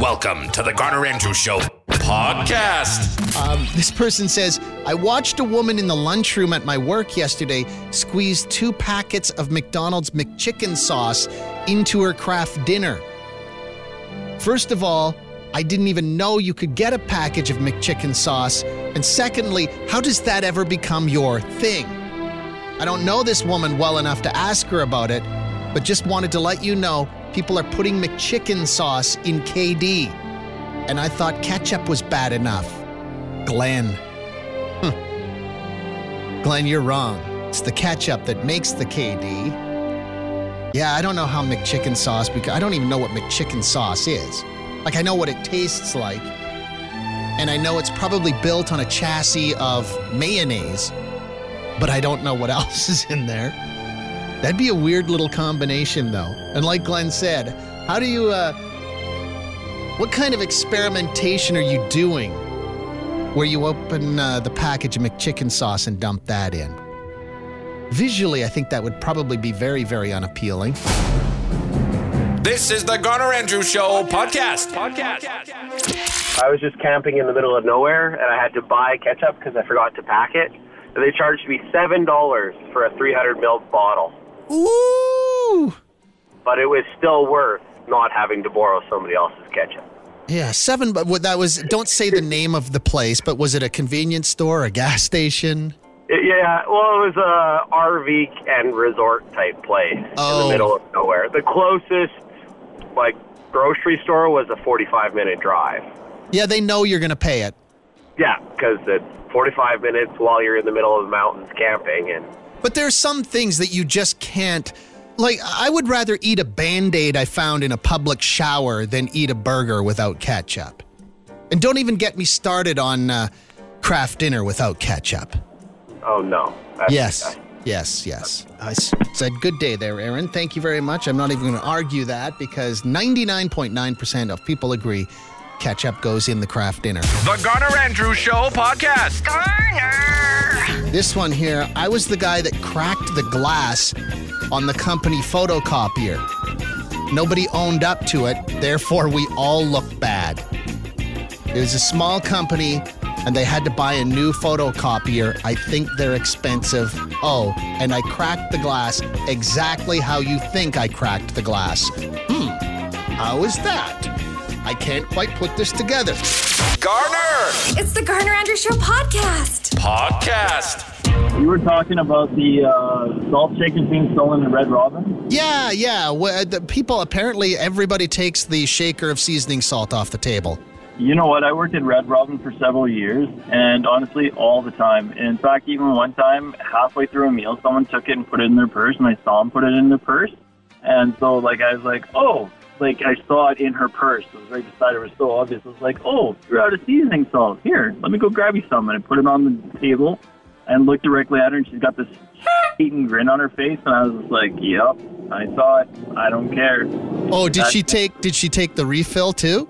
Welcome to the Garner Andrews Show podcast. Um, this person says, I watched a woman in the lunchroom at my work yesterday squeeze two packets of McDonald's McChicken sauce into her Kraft dinner. First of all, I didn't even know you could get a package of McChicken sauce. And secondly, how does that ever become your thing? I don't know this woman well enough to ask her about it, but just wanted to let you know people are putting McChicken sauce in KD. And I thought ketchup was bad enough. Glenn. Hmm. Glenn, you're wrong. It's the ketchup that makes the KD. Yeah, I don't know how McChicken sauce, because I don't even know what McChicken sauce is. Like, I know what it tastes like. And I know it's probably built on a chassis of mayonnaise, but I don't know what else is in there. That'd be a weird little combination, though. And like Glenn said, how do you, uh, what kind of experimentation are you doing where you open uh, the package of McChicken sauce and dump that in? Visually, I think that would probably be very, very unappealing. This is the Garner Andrews Show podcast. Podcast. I was just camping in the middle of nowhere, and I had to buy ketchup because I forgot to pack it. And they charged me seven dollars for a 300 ml bottle, Ooh! but it was still worth not having to borrow somebody else's ketchup. Yeah, seven, but what that was, don't say the name of the place, but was it a convenience store, a gas station? Yeah, well, it was a RV and resort type place in Oh. the middle of nowhere. The closest, like, grocery store was a 45 minute drive. Yeah, they know you're going to pay it. Yeah, because it's 45 minutes while you're in the middle of the mountains camping, and But there are some things that you just can't. Like, I would rather eat a band aid I found in a public shower than eat a burger without ketchup. And don't even get me started on uh, Kraft dinner without ketchup. oh no. That's Yes. Yes, yes. I said good day there, Aaron. Thank you very much. I'm not even going to argue that because 99.9% of people agree ketchup goes in the Kraft dinner. The Garner Andrews Show podcast. Garner! This one here, I was the guy that cracked the glass on the company photocopier. Nobody owned up to it, therefore, we all look bad. It was a small company and they had to buy a new photocopier. I think they're expensive. Oh, and I cracked the glass exactly how you think I cracked the glass. Hmm, how is that? I can't quite put this together. Garner It's the Garner Andrews Show podcast. podcast. You were talking about the uh, salt shakers being stolen in Red Robin. Yeah, yeah. Well, the people apparently everybody takes the shaker of seasoning salt off the table. You know what? I worked at Red Robin for several years, and honestly, all the time. In fact, even one time, halfway through a meal, someone took it and put it in their purse, and I saw them put it in their purse. And so, like, I was like, oh, like I saw it in her purse. It was right beside her. It was so obvious. I was like, oh, you're out of seasoning salt. Here, let me go grab you some. And I put it on the table and looked directly at her, and she's got this eating grin on her face, and I was just like, yep, I saw it. I don't care. Oh, did Uh, she take did she take the refill too?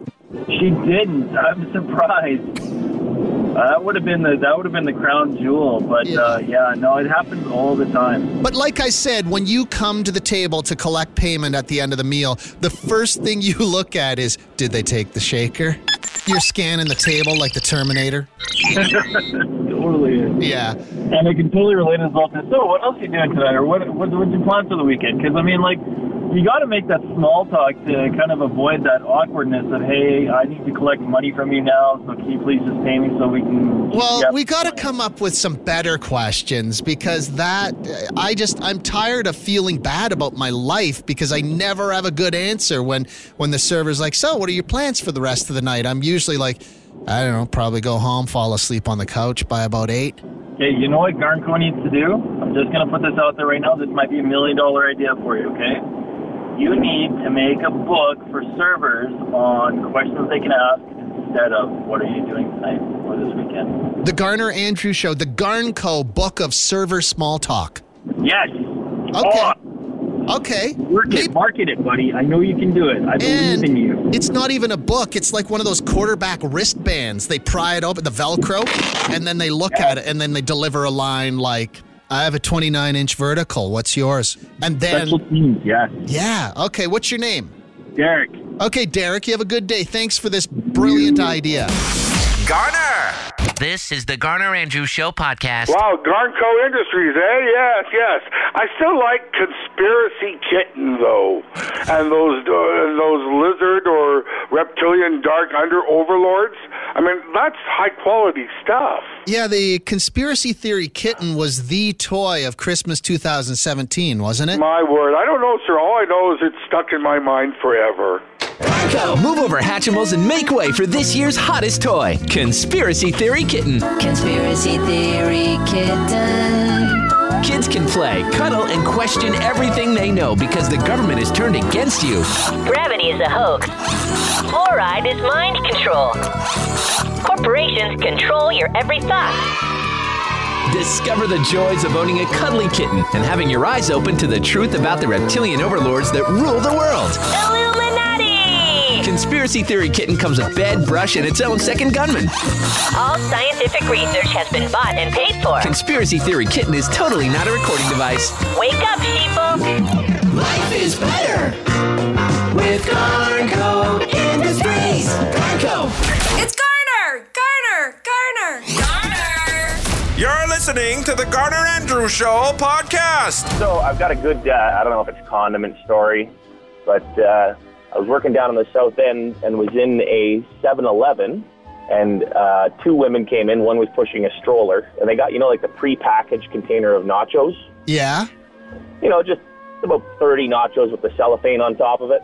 She didn't. I'm surprised. Uh, that would have been the that would have been the crown jewel, but Yeah. uh, yeah, no, it happens all the time. But like I said, when you come to the table to collect payment at the end of the meal, the first thing you look at is did they take the shaker? You're scanning the table like the Terminator. Totally. is. Yeah. And I can totally relate as well to. So, what else are you doing tonight, or what what what's your plan for the weekend? Because I mean, like, you got to make that small talk to kind of avoid that awkwardness of, hey, I need to collect money from you now, so can you please just pay me so we can. Well, we got to come up with some better questions because that I just I'm tired of feeling bad about my life because I never have a good answer when when the server's like, "So, what are your plans for the rest of the night?" I'm usually like, I don't know, probably go home, fall asleep on the couch by about 8. Okay, you know what Garnco needs to do? I'm just going to put this out there right now. This might be a million dollar idea for you, okay? You need to make a book for servers on questions they can ask instead of what are you doing tonight or this weekend. The Garner Andrew Show, the Garnco Book of Server Small Talk. Yes. Okay. Oh, Okay. work it, market it, buddy. I know you can do it. I believe in you. It's not even a book. It's like one of those quarterback wristbands. They pry it open, the Velcro, and then they look at it and then they deliver a line like, I have a 29 inch vertical. What's yours? And then, Special teams, yes. yeah. Okay. What's your name? Derek. Okay, Derek, you have a good day. Thanks for this brilliant idea. Garner. This is the Garner Andrews Show podcast. Wow, Garnco Industries, eh? Yes, yes. I still like Conspiracy Kitten though, and those uh, those lizard or reptilian dark under overlords. I mean, that's high quality stuff. Yeah, the conspiracy theory kitten was the toy of Christmas 2017, wasn't it? My word, I don't know, sir. All I know is it's stuck in my mind forever. Move over, Hatchimals, and make way for this year's hottest toy, Conspiracy Theory Kitten. Conspiracy Theory Kitten. Kids can play, cuddle, and question everything they know because the government is turned against you. Gravity is a hoax. Fluoride is mind control. Corporations control your every thought. Discover the joys of owning a cuddly kitten and having your eyes open to the truth about the reptilian overlords that rule the world. Illuminati! Conspiracy Theory Kitten comes with bed, brush, and its own second gunman. All scientific research has been bought and paid for. Conspiracy Theory Kitten is totally not a recording device. Wake up, sheeple! Life is better with Garnco listening to the Garner Andrew Show podcast. So I've got a good, uh, I don't know if it's condiment story, but uh, I was working down on the south end and was in a 7-Eleven, and uh, two women came in. One was pushing a stroller, and they got, you know, like the pre-packaged container of nachos. Yeah. You know, just about 30 nachos with the cellophane on top of it.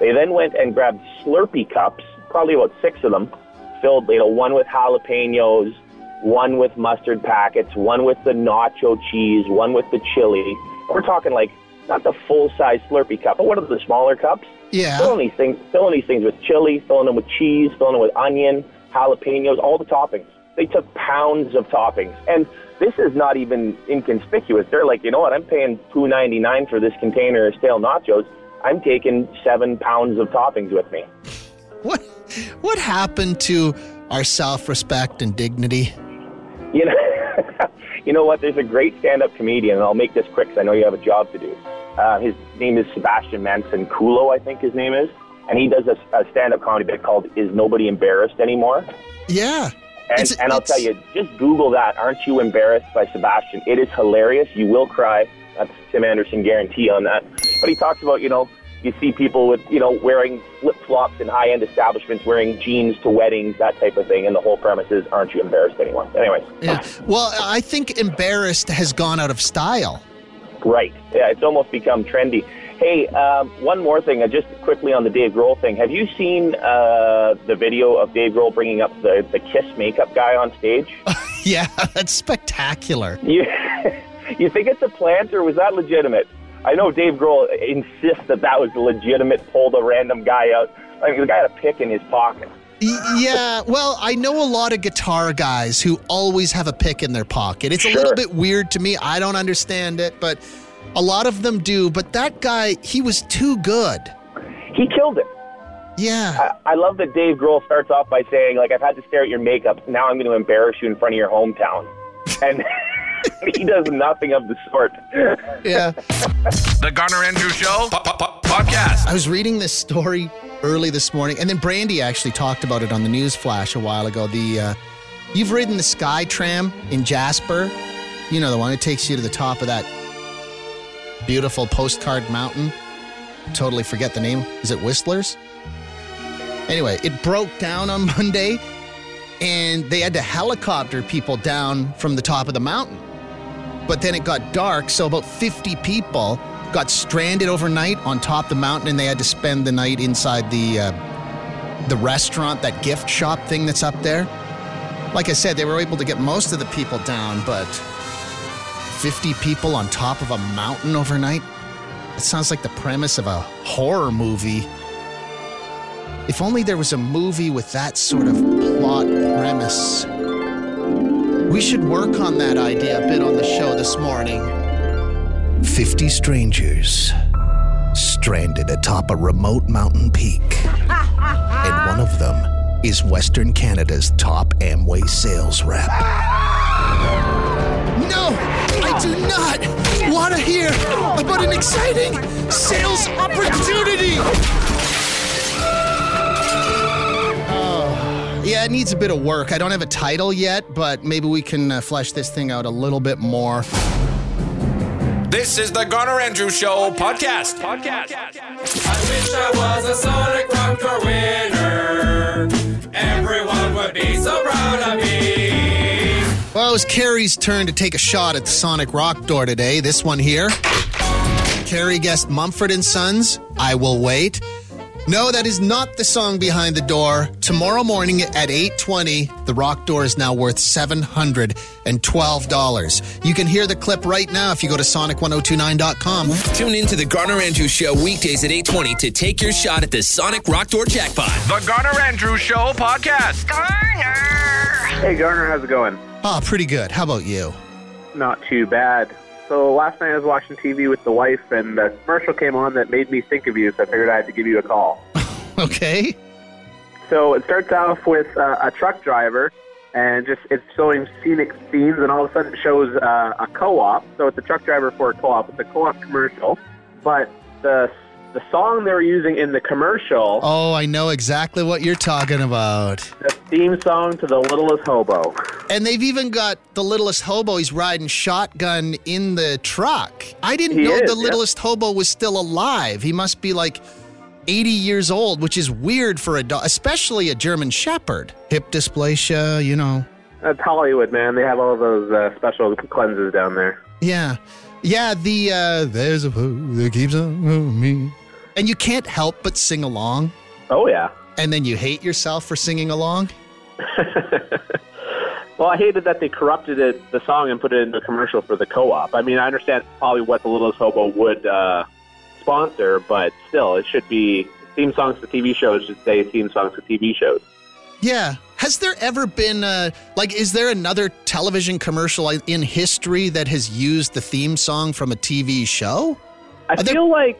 They then went and grabbed Slurpee cups, probably about six of them, filled, you know, one with jalapenos, one with mustard packets, one with the nacho cheese, one with the chili. We're talking like not the full size Slurpee cup, but one of the smaller cups. Yeah. Filling these things, filling these things with chili, filling them with cheese, filling them with onion, jalapenos, all the toppings. They took pounds of toppings, and this is not even inconspicuous. They're like, you know what? I'm paying two ninety nine for this container of stale nachos. I'm taking seven pounds of toppings with me. What what happened to our self-respect and dignity? You know, you know what? There's a great stand-up comedian, and I'll make this quick because I know you have a job to do. Uh, his name is Sebastian Maniscalco, I think his name is, and he does a, a stand-up comedy bit called "Is Nobody Embarrassed Anymore?" Yeah. And, It's- and I'll it's- tell you, just Google that. Aren't you embarrassed by Sebastian? It is hilarious. You will cry. That's Tim Anderson guarantee on that. But he talks about, you know, you see people with, you know, wearing flip flops in high end establishments, wearing jeans to weddings, that type of thing. And the whole premise is, aren't you embarrassed anymore? Anyways, Yeah. Well, I think embarrassed has gone out of style. Right. Yeah, it's almost become trendy. Hey, um, one more thing, uh, just quickly on the Dave Grohl thing. Have you seen uh, the video of Dave Grohl bringing up the, the Kiss makeup guy on stage? Yeah, that's spectacular. you, you think it's a plant or was that legitimate? I know Dave Grohl insists that that was legitimate, pulled a random guy out. I mean, the guy had a pick in his pocket. Yeah, well, I know a lot of guitar guys who always have a pick in their pocket. It's a little bit weird to me. I don't understand it, but a lot of them do. But that guy, he was too good. He killed it. Yeah. I, I love that Dave Grohl starts off by saying, like, I've had to stare at your makeup. Now I'm going to embarrass you in front of your hometown. And he does nothing of the sort. Yeah. The Garner Andrew Show po- po- po- podcast. I was reading this story early this morning, and then Brandy actually talked about it on the news flash a while ago. The uh, you've ridden the Sky Tram in Jasper, you know the one that takes you to the top of that beautiful postcard mountain. Totally forget the name. Is it Whistler's? Anyway, it broke down on Monday, and they had to helicopter people down from the top of the mountain. But then it got dark, so about 50 people got stranded overnight on top of the mountain, and they had to spend the night inside the uh, the restaurant, that gift shop thing that's up there. Like I said, they were able to get most of the people down, but 50 people on top of a mountain overnight? It sounds like the premise of a horror movie. If only there was a movie with that sort of plot premise. We should work on that idea a bit on the show this morning. 50 strangers stranded atop a remote mountain peak. and one of them is Western Canada's top Amway sales rep. No, I do not want to hear about an exciting sales opportunity. It needs a bit of work. I don't have a title yet, but maybe we can uh, flesh this thing out a little bit more. This is the Garner Andrews Show podcast. Podcast. I wish I was a Sonic Rock Door winner. Everyone would be so proud of me. Well, it was Carrie's turn to take a shot at the Sonic Rock door today. This one here. Carrie guessed Mumford and Sons. I will wait. No, that is not the song behind the door. Tomorrow morning at 8:20, the rock door is now worth $712. You can hear the clip right now if you go to sonic1029.com. Tune in to the Garner Andrews Show weekdays at 8:20 to take your shot at the Sonic Rock Door jackpot. The Garner Andrews Show podcast. Garner. Hey Garner, how's it going? Oh, pretty good. How about you? Not too bad. So last night I was watching TV with the wife, and a commercial came on that made me think of you. So I figured I had to give you a call. Okay. So it starts off with uh, a truck driver, and just it's showing scenic scenes, and all of a sudden it shows uh, a co-op. So it's a truck driver for a co-op. It's a co-op commercial, but the the song they were using in the commercial, Oh, I know exactly what you're talking about. the theme song to the Littlest Hobo. And they've even got the littlest hobo. He's riding shotgun in the truck. I didn't He know is, the yeah. littlest hobo was still alive. He must be like 80 years old, which is weird for a dog, especially a German Shepherd. Hip dysplasia, you know. That's Hollywood, man. They have all those uh, special cleanses down there. Yeah. Yeah, the uh, there's a foe that keeps on me. And you can't help but sing along. Oh yeah. And then you hate yourself for singing along. Well, I hated that they corrupted it, the song and put it into a commercial for the co-op. I mean, I understand probably what the Littlest Hobo would uh, sponsor, but still, it should be theme songs to TV shows should say theme songs to TV shows. Yeah. Has there ever been a, like is there another television commercial in history that has used the theme song from a TV show? I feel like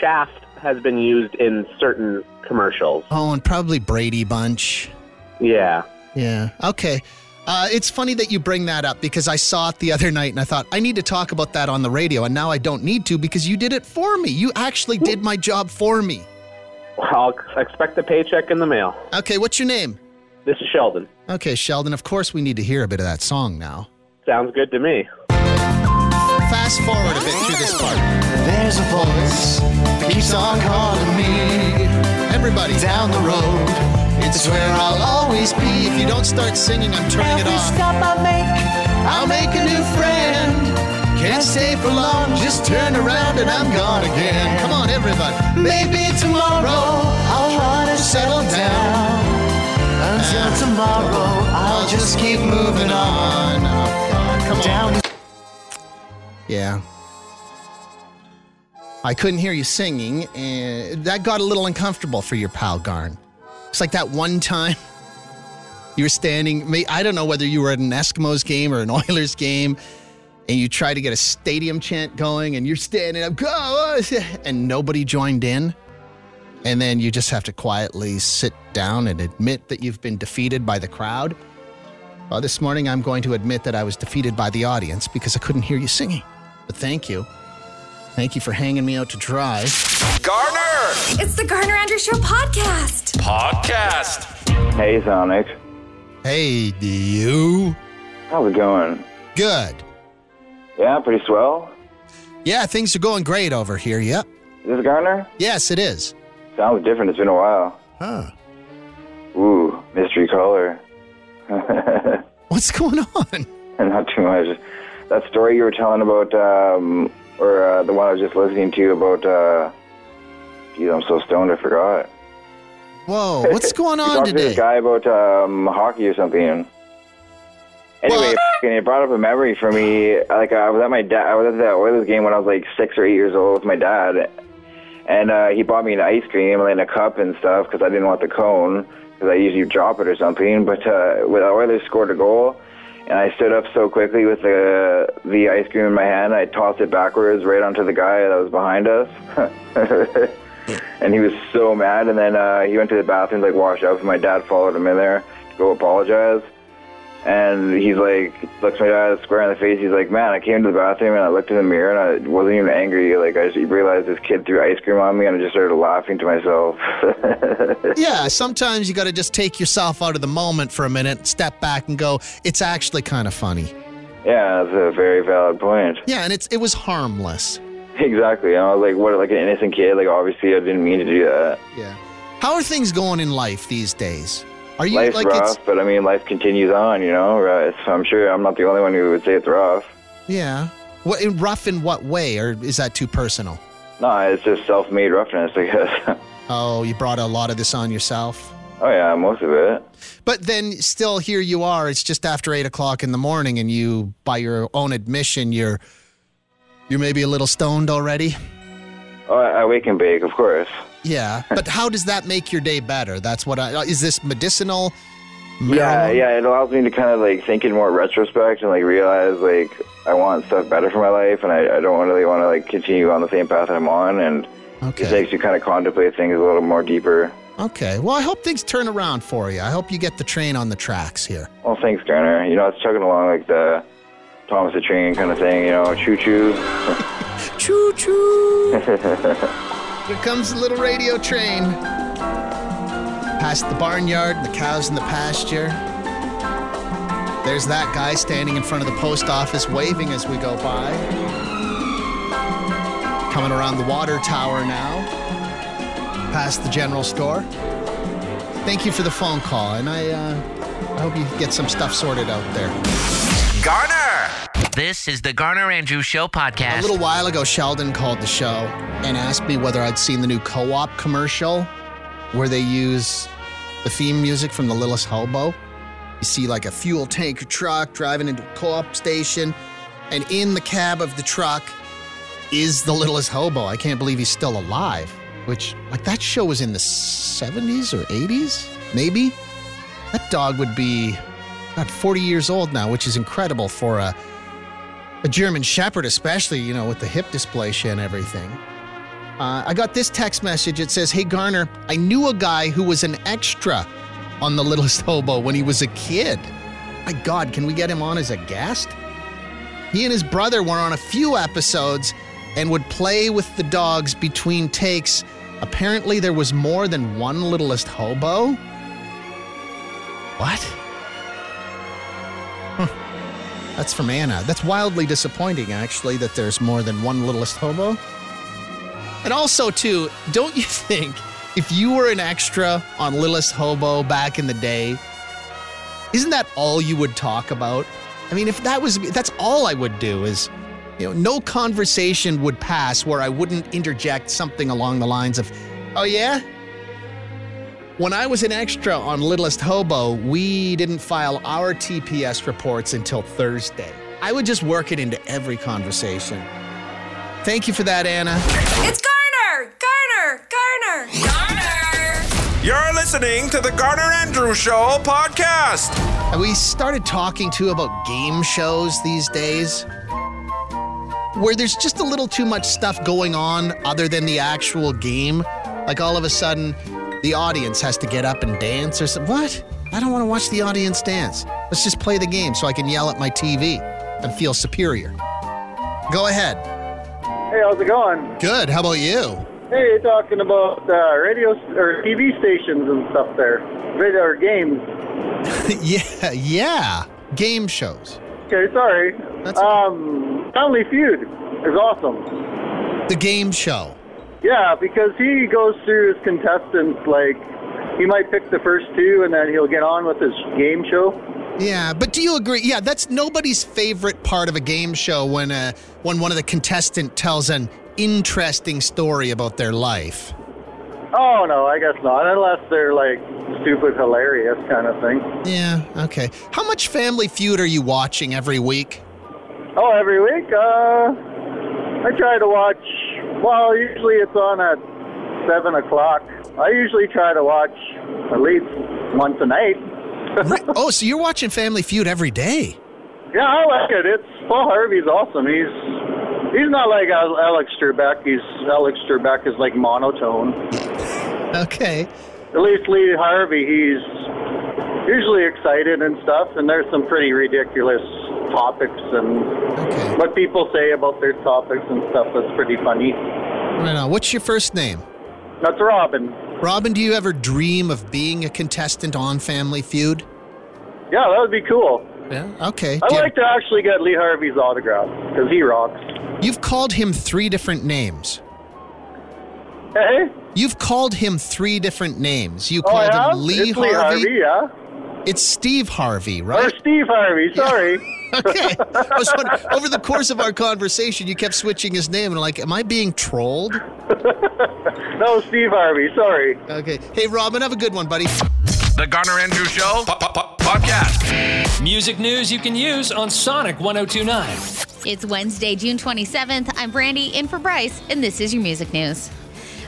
Shaft has been used in certain commercials. Oh, and probably Brady Bunch. Yeah. Yeah. Okay. Uh, it's funny that you bring that up because I saw it the other night and I thought I need to talk about that on the radio, and now I don't need to because you did it for me. You actually did my job for me. I'll expect a paycheck in the mail. Okay, what's your name? This is Sheldon. Okay, Sheldon. Of course, we need to hear a bit of that song now. Sounds good to me. Forward a bit through this part. There's a voice that keeps on calling me. Everybody down the road. It's where I'll always be. If you don't start singing, I'm turning it Every off. stop I make, I'll make a new friend. Can't stay for long, just turn around and I'm gone again. Come on, everybody. Maybe tomorrow I'll try to settle down. Until ah. tomorrow, I'll just keep moving on. Oh, God, come on. Yeah. I couldn't hear you singing, and that got a little uncomfortable for your pal Garn. It's like that one time you were standing, I don't know whether you were at an Eskimos game or an Oilers game, and you tried to get a stadium chant going, and you're standing up, go, and nobody joined in. And then you just have to quietly sit down and admit that you've been defeated by the crowd. Well, this morning I'm going to admit that I was defeated by the audience because I couldn't hear you singing. But thank you. Thank you for hanging me out to dry. Garner It's the Garner Andrews Show podcast. podcast. Hey, Sonic. Hey, do you? How's it going? Good. Yeah, pretty swell. Yeah, things are going great over here. Yep. Is this Garner? Yes, it is. Sounds different. It's been a while. Huh. Ooh, mystery caller. What's going on? Not too much. That story you were telling about, um, or uh, the one I was just listening to about, uh, geez, I'm so stoned I forgot. Whoa, what's going on talked to this guy about um, hockey or something. Anyway, f***ing it brought up a memory for me. Like I was at my dad, I was at the Oilers game when I was like six or eight years old with my dad, and uh, he bought me an ice cream and a cup and stuff because I didn't want the cone because I usually drop it or something. But uh, when the Oilers scored a goal, and I stood up so quickly with the the ice cream in my hand, I tossed it backwards right onto the guy that was behind us. and he was so mad. And then uh, he went to the bathroom, to, like wash up. And my dad followed him in there to go apologize. And he's like, looks my dad square in the face. He's like, man, I came to the bathroom and I looked in the mirror and I wasn't even angry. Like, I just realized this kid threw ice cream on me and I just started laughing to myself. Yeah, sometimes you got to just take yourself out of the moment for a minute, step back, and go. It's actually kind of funny. yeah, that's a very valid point. Yeah, and it's it was harmless. Exactly. And I was like, what, like an innocent kid? Like, obviously, I didn't mean to do that. Yeah. How are things going in life these days? Are you Life's like rough, it's but I mean, life continues on, you know? Right? So I'm sure I'm not the only one who would say it's rough. yeah? What in rough in what way, or is that too personal? No, it's just self-made roughness, I guess. Oh, you brought a lot of this on yourself. oh, yeah, most of it. But then still here you are. It's just after eight o'clock in the morning, and you, by your own admission, you're you're maybe a little stoned already. Oh, I I wake and bake, of course. Yeah, but how does that make your day better? That's what I. Is this medicinal? Yeah, yeah, it allows me to kind of like think in more retrospect and like realize like I want stuff better for my life, and I, I don't really want to like continue on the same path that I'm on, and it makes you kind of contemplate things a little more deeper. Okay. Well, I hope things turn around for you. I hope you get the train on the tracks here. Well, thanks, Garner. You know, it's chugging along like the Thomas the Train kind of thing. You know, choo choo. choo choo. Here comes the little radio train. Past the barnyard and the cows in the pasture. There's that guy standing in front of the post office waving as we go by. Coming around the water tower now. Past the general store. Thank you for the phone call, and I, uh, I hope you get some stuff sorted out there. Garner! This is the Garner Andrews Show podcast. A little while ago, Sheldon called the show and asked me whether I'd seen the new co op commercial where they use the theme music from The Littlest Hobo. You see, like a fuel tanker truck driving into a co op station, and in the cab of the truck is The Littlest Hobo. I can't believe he's still alive, which, like, that show was in the 70s or 80s, maybe? That dog would be about 40 years old now, which is incredible for a a German Shepherd, especially, you know, with the hip dysplasia and everything. Uh, I got this text message. It says, Hey, Garner, I knew a guy who was an extra on The Littlest Hobo when he was a kid. My God, can we get him on as a guest? He and his brother were on a few episodes and would play with the dogs between takes. Apparently, there was more than one Littlest Hobo. What? That's from Anna. That's wildly disappointing, actually, that there's more than one Littlest Hobo. And also, too, don't you think if you were an extra on Littlest Hobo back in the day, isn't that all you would talk about? I mean, if that was that's all I would do is, you know, no conversation would pass where I wouldn't interject something along the lines of, "Oh yeah, when I was an extra on Littlest Hobo, we didn't file our TPS reports until Thursday. I would just work it into every conversation. Thank you for that, Anna. It's Garner! Garner! Garner! Garner! You're listening to the Garner Andrews Show podcast. And We started talking too about game shows these days where there's just a little too much stuff going on other than the actual game. Like all of a sudden, the audience has to get up and dance or something. What? I don't want to watch the audience dance. Let's just play the game so I can yell at my TV and feel superior. Go ahead. Hey, how's it going? Good. How about you? Hey, you're talking about uh, radio or TV stations and stuff there, video or games. yeah, yeah. Game shows. Okay, sorry. um, Family Feud is awesome. The game show. Yeah, because he goes through his contestants like he might pick the first two and then he'll get on with his game show. Yeah, but do you agree? Yeah, that's nobody's favorite part of a game show when uh, when one of the contestant tells an interesting story about their life. Oh no, I guess not, unless they're like stupid, hilarious kind of thing. Yeah, okay. How much Family Feud are you watching every week? Oh, every week? Uh, I try to watch. Well, usually it's on at seven o'clock. I usually try to watch at least once a night. Oh, so you're watching Family Feud every day? Yeah, I like it. It's Paul Harvey's awesome. He's he's not like Alex Trebek. He's Alex Trebek is like monotone. Okay. At least Lee Harvey, he's usually excited and stuff, and there's some pretty ridiculous topics and what people say about their topics and stuff that's pretty funny. Right on. What's your first name? That's Robin. Robin, do you ever dream of being a contestant on Family Feud? Yeah, that would be cool. Yeah. Okay. I'd Do you- like to actually get Lee Harvey's autograph because he rocks. You've called him three different names. Hey? You've called him three different names. You Oh, called have? him Lee It's Lee Harvey, yeah. It's Steve Harvey, right? Or right? Steve Harvey, sorry. okay. I was wondering, over the course of our conversation, you kept switching his name, and like, am I being trolled? no, Steve Harvey, sorry. Okay. Hey, Robin, have a good one, buddy. The Garner Andrew Show po- po- po- podcast. Music news you can use on Sonic 1029. It's Wednesday, June 27th. I'm Brandy, in for Bryce, and this is your music news.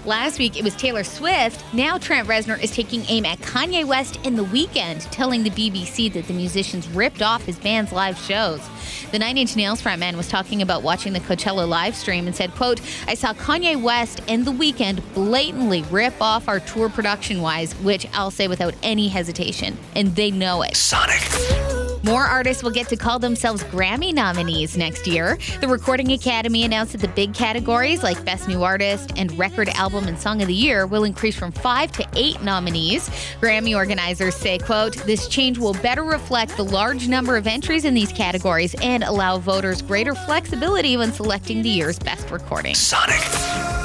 Last week it was Taylor Swift. Now Trent Reznor is taking aim at Kanye West in the Weeknd, telling the BBC that the musicians ripped off his band's live shows. The Nine Inch Nails frontman was talking about watching the Coachella live stream and said, quote, I saw Kanye West and The Weeknd blatantly rip off our tour production wise, which I'll say without any hesitation. And they know it. Sonic. More artists will get to call themselves Grammy nominees next year. The Recording Academy announced that the big categories like Best New Artist and Record Album and Song of the Year will increase from five to eight nominees. Grammy organizers say, quote, this change will better reflect the large number of entries in these categories and allow voters greater flexibility when selecting the year's best recording. Sonic.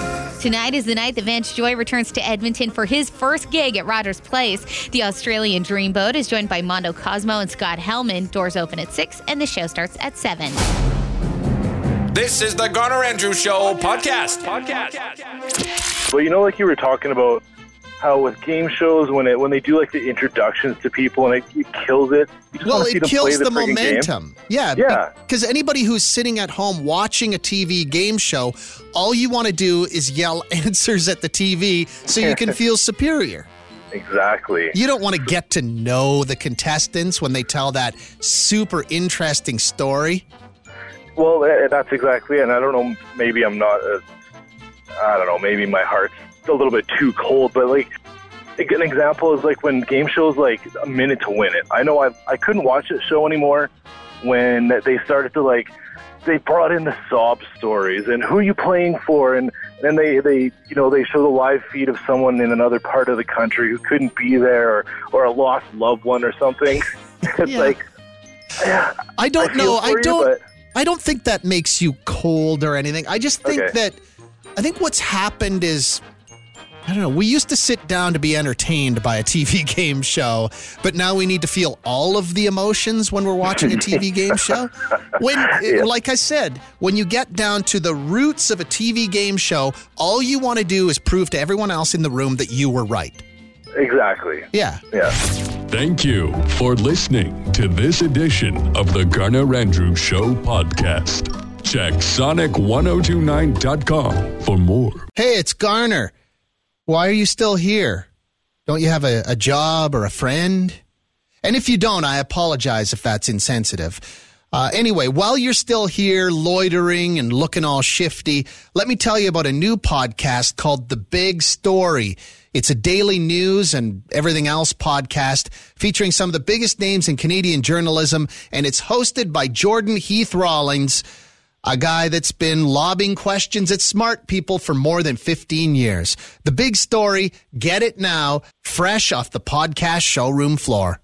Tonight is the night that Vance Joy returns to Edmonton for his first gig at Rogers Place. The Australian Dreamboat is joined by Mondo Cozmo and Scott Helman. Doors open at 6 and the show starts at 7. This is the Garner Andrew Show podcast. Podcast. Well, you know, like you were talking about how with game shows when it when they do like the introductions to people and it, it kills it. Well, it kills the, game. momentum. Yeah. Yeah. Because anybody who's sitting at home watching a TV game show, all you want to do is yell answers at the TV so you can feel superior. Exactly. You don't want to get to know the contestants when they tell that super interesting story. Well, eh, that's exactly it. And I don't know, maybe I'm not, uh, I don't know, maybe my heart's a little bit too cold, but like, an example is like when game shows like a minute to win it. I know I I couldn't watch that show anymore when they started to like they brought in the sob stories and who are you playing for and then they they you know they show the live feed of someone in another part of the country who couldn't be there or or a lost loved one or something. it's Yeah. like I don't I know. I you, don't. but- I don't think that makes you cold or anything. I just think Okay. that. I think what's happened is. I don't know. We used to sit down to be entertained by a TV game show, but now we need to feel all of the emotions when we're watching a TV game show. When, Yeah. Eh, like I said, when you get down to the roots of a TV game show, all you want to do is prove to everyone else in the room that you were right. exactly. Yeah. Yeah. Thank you for listening to this edition of the Garner Andrews Show podcast. Check sonic1029.com for more. Hey, it's Garner. Why are you still here? Don't you have a, a job or a friend? And if you don't, I apologize if that's insensitive. Uh, anyway, while you're still here loitering and looking all shifty, let me tell you about a new podcast called The Big Story. It's a daily news and everything else podcast featuring some of the biggest names in Canadian journalism, and it's hosted by Jordan Heath Rawlings, a guy that's been lobbing questions at smart people for more than 15 years. The Big Story, get it now, fresh off the podcast showroom floor.